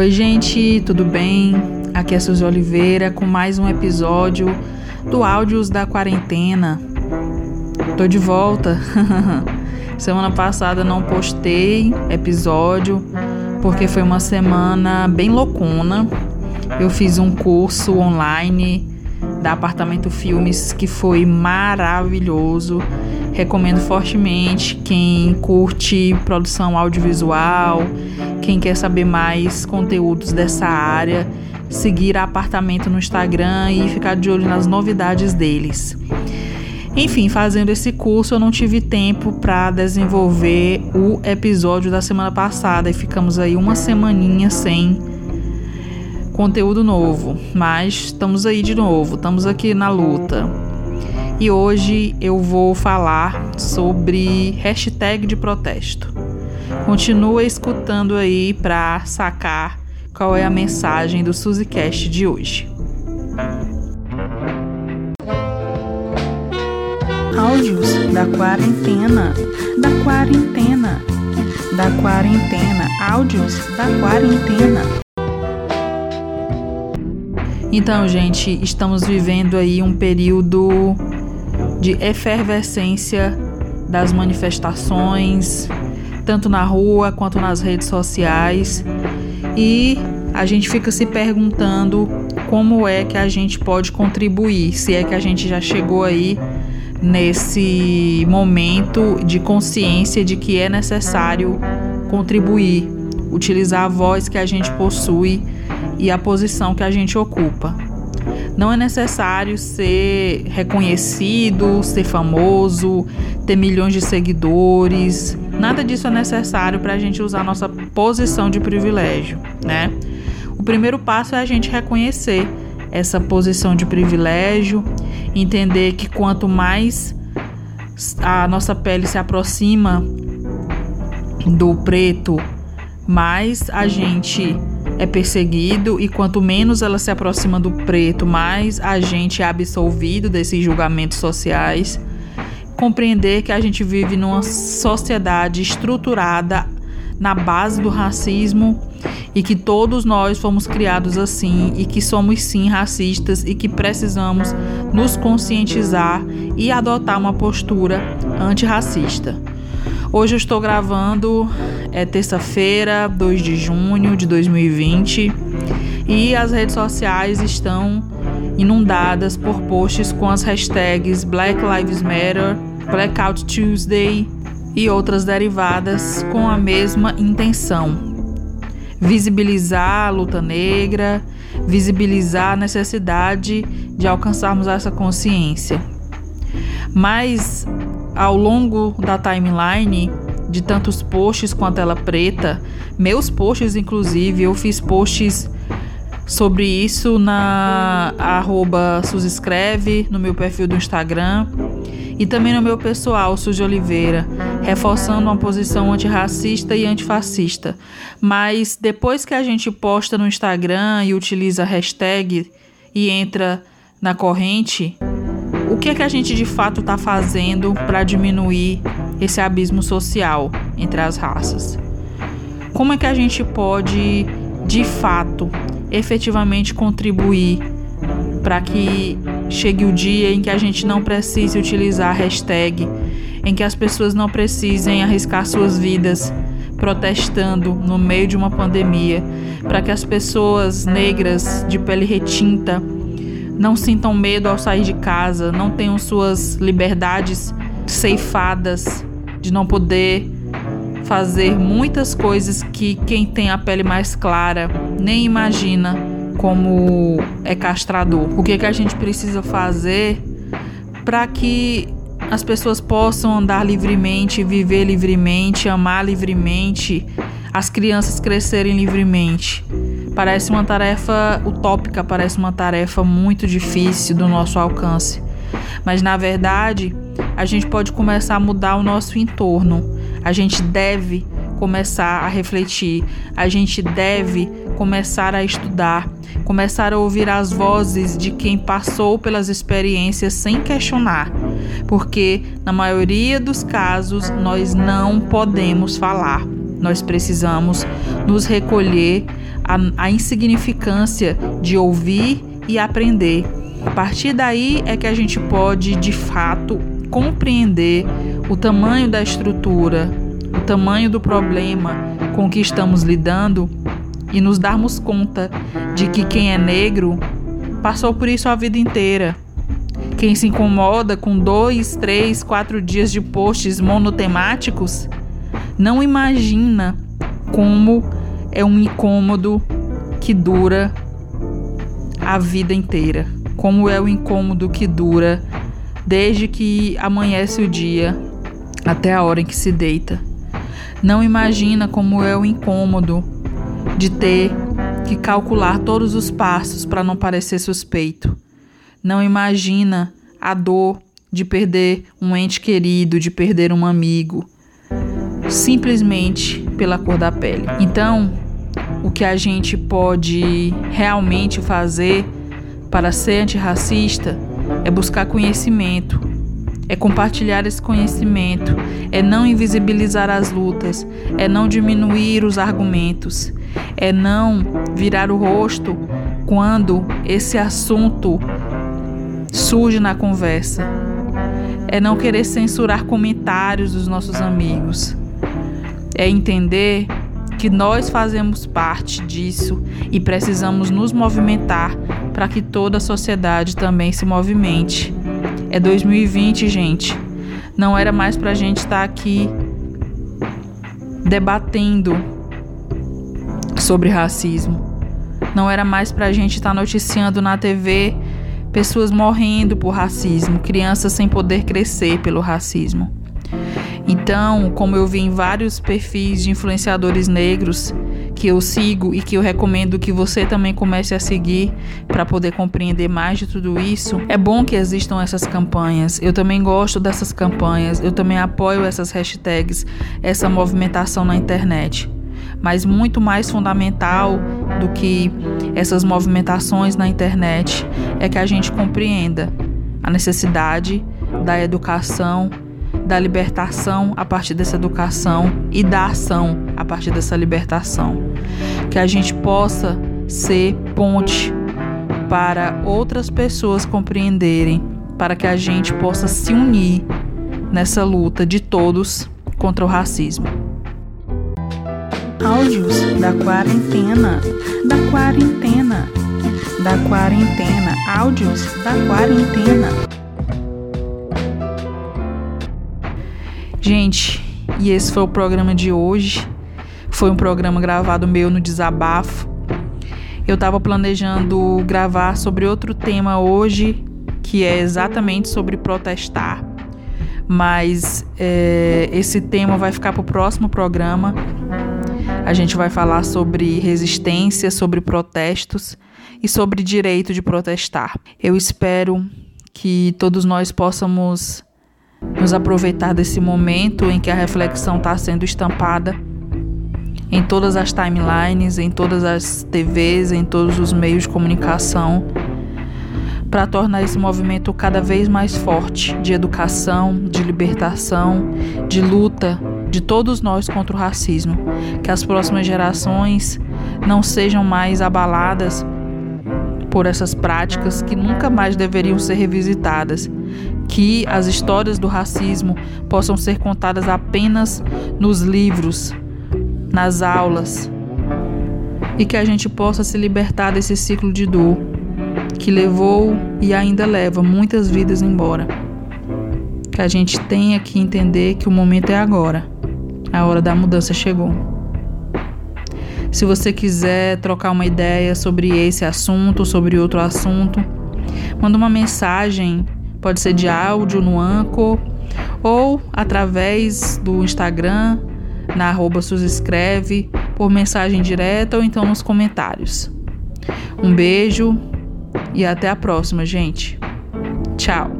Oi, gente, tudo bem? Aqui é Suzy Oliveira com mais um episódio do Áudios da Quarentena. Tô de volta. semana passada não postei episódio porque foi uma semana bem loucona. Eu fiz um curso online da Apartamento Filmes que foi maravilhoso. Recomendo fortemente quem curte produção audiovisual, quem quer saber mais conteúdos dessa área, seguir a Apartamento no Instagram e ficar de olho nas novidades deles. Enfim, fazendo esse curso, eu não tive tempo para desenvolver o episódio da semana passada e ficamos aí uma semaninha sem conteúdo novo, mas estamos aí de novo, estamos aqui na luta. E hoje eu vou falar sobre hashtag de protesto. Continua escutando aí para sacar qual é a mensagem do SuzyCast de hoje. Áudios da quarentena, da quarentena, da quarentena, áudios da quarentena. Então, gente, estamos vivendo aí um período de efervescência das manifestações, tanto na rua quanto nas redes sociais. E a gente fica se perguntando como é que a gente pode contribuir, se é que a gente já chegou aí nesse momento de consciência de que é necessário contribuir, utilizar a voz que a gente possui e a posição que a gente ocupa. Não é necessário ser reconhecido, ser famoso, ter milhões de seguidores. Nada disso é necessário para a gente usar nossa posição de privilégio, né? O primeiro passo é a gente reconhecer essa posição de privilégio, entender que quanto mais a nossa pele se aproxima do preto, mais a gente é perseguido e quanto menos ela se aproxima do preto, mais a gente é absolvido desses julgamentos sociais. Compreender que a gente vive numa sociedade estruturada na base do racismo e que todos nós fomos criados assim e que somos sim racistas e que precisamos nos conscientizar e adotar uma postura antirracista. Hoje eu estou gravando, é terça-feira, 2 de junho de 2020, e as redes sociais estão inundadas por posts com as hashtags Black Lives Matter, Blackout Tuesday e outras derivadas com a mesma intenção: visibilizar a luta negra, visibilizar a necessidade de alcançarmos essa consciência. Mas ao longo da timeline de tantos posts com a tela preta, meus posts inclusive, eu fiz posts sobre isso na arroba Suzescreve, no meu perfil do Instagram e também no meu pessoal, Suzy Oliveira, reforçando uma posição antirracista e antifascista. Mas depois que a gente posta no Instagram e utiliza a hashtag e entra na corrente, o que é que a gente de fato está fazendo para diminuir esse abismo social entre as raças? Como é que a gente pode, de fato, efetivamente contribuir para que chegue o dia em que a gente não precise utilizar hashtag, em que as pessoas não precisem arriscar suas vidas protestando no meio de uma pandemia, para que as pessoas negras de pele retinta não sintam medo ao sair de casa, não tenham suas liberdades ceifadas de não poder fazer muitas coisas que quem tem a pele mais clara nem imagina como é castrador. O que, é que a gente precisa fazer para que as pessoas possam andar livremente, viver livremente, amar livremente, as crianças crescerem livremente? Parece uma tarefa utópica, parece uma tarefa muito difícil do nosso alcance. Mas na verdade, a gente pode começar a mudar o nosso entorno. A gente deve começar a refletir, a gente deve começar a estudar, começar a ouvir as vozes de quem passou pelas experiências sem questionar, porque na maioria dos casos nós não podemos falar. Nós precisamos nos recolher à, insignificância de ouvir e aprender. A partir daí é que a gente pode, de fato, compreender o tamanho da estrutura, o tamanho do problema com que estamos lidando e nos darmos conta de que quem é negro passou por isso a vida inteira. Quem se incomoda com dois, três, quatro dias de posts monotemáticos não imagina como é um incômodo que dura a vida inteira. Como é o incômodo que dura desde que amanhece o dia até a hora em que se deita. Não imagina como é o incômodo de ter que calcular todos os passos para não parecer suspeito. Não imagina a dor de perder um ente querido, de perder um amigo, simplesmente pela cor da pele. Então, o que a gente pode realmente fazer para ser antirracista é buscar conhecimento, é compartilhar esse conhecimento, é não invisibilizar as lutas, é não diminuir os argumentos, é não virar o rosto quando esse assunto surge na conversa, é não querer censurar comentários dos nossos amigos, é entender que nós fazemos parte disso e precisamos nos movimentar para que toda a sociedade também se movimente. É 2020, gente. Não era mais pra gente estar tá aqui debatendo sobre racismo. Não era mais pra gente estar tá noticiando na TV pessoas morrendo por racismo, crianças sem poder crescer pelo racismo. Então, como eu vi em vários perfis de influenciadores negros, que eu sigo e que eu recomendo que você também comece a seguir para poder compreender mais de tudo isso. É bom que existam essas campanhas. Eu também gosto dessas campanhas. Eu também apoio essas hashtags, essa movimentação na internet. Mas muito mais fundamental do que essas movimentações na internet é que a gente compreenda a necessidade da educação da libertação a partir dessa educação e da ação a partir dessa libertação. Que a gente possa ser ponte para outras pessoas compreenderem, para que a gente possa se unir nessa luta de todos contra o racismo. Áudios da quarentena, da quarentena, da quarentena, áudios da quarentena. Gente, e esse foi o programa de hoje. Foi um programa gravado meu no desabafo. Eu estava planejando gravar sobre outro tema hoje, que é exatamente sobre protestar. Mas é, esse tema vai ficar para o próximo programa. A gente vai falar sobre resistência, sobre protestos e sobre direito de protestar. Eu espero que todos nós possamos nos aproveitar desse momento em que a reflexão está sendo estampada em todas as timelines, em todas as TVs, em todos os meios de comunicação, para tornar esse movimento cada vez mais forte de educação, de libertação, de luta de todos nós contra o racismo. Que as próximas gerações não sejam mais abaladas por essas práticas que nunca mais deveriam ser revisitadas, que as histórias do racismo possam ser contadas apenas nos livros, nas aulas, e que a gente possa se libertar desse ciclo de dor que levou e ainda leva muitas vidas embora. Que a gente tenha que entender que o momento é agora, a hora da mudança chegou. Se você quiser trocar uma ideia sobre esse assunto, sobre outro assunto, manda uma mensagem Pode ser de áudio no Anchor ou através do Instagram, na arroba Escreve, por mensagem direta ou então nos comentários. Um beijo e até a próxima, gente. Tchau.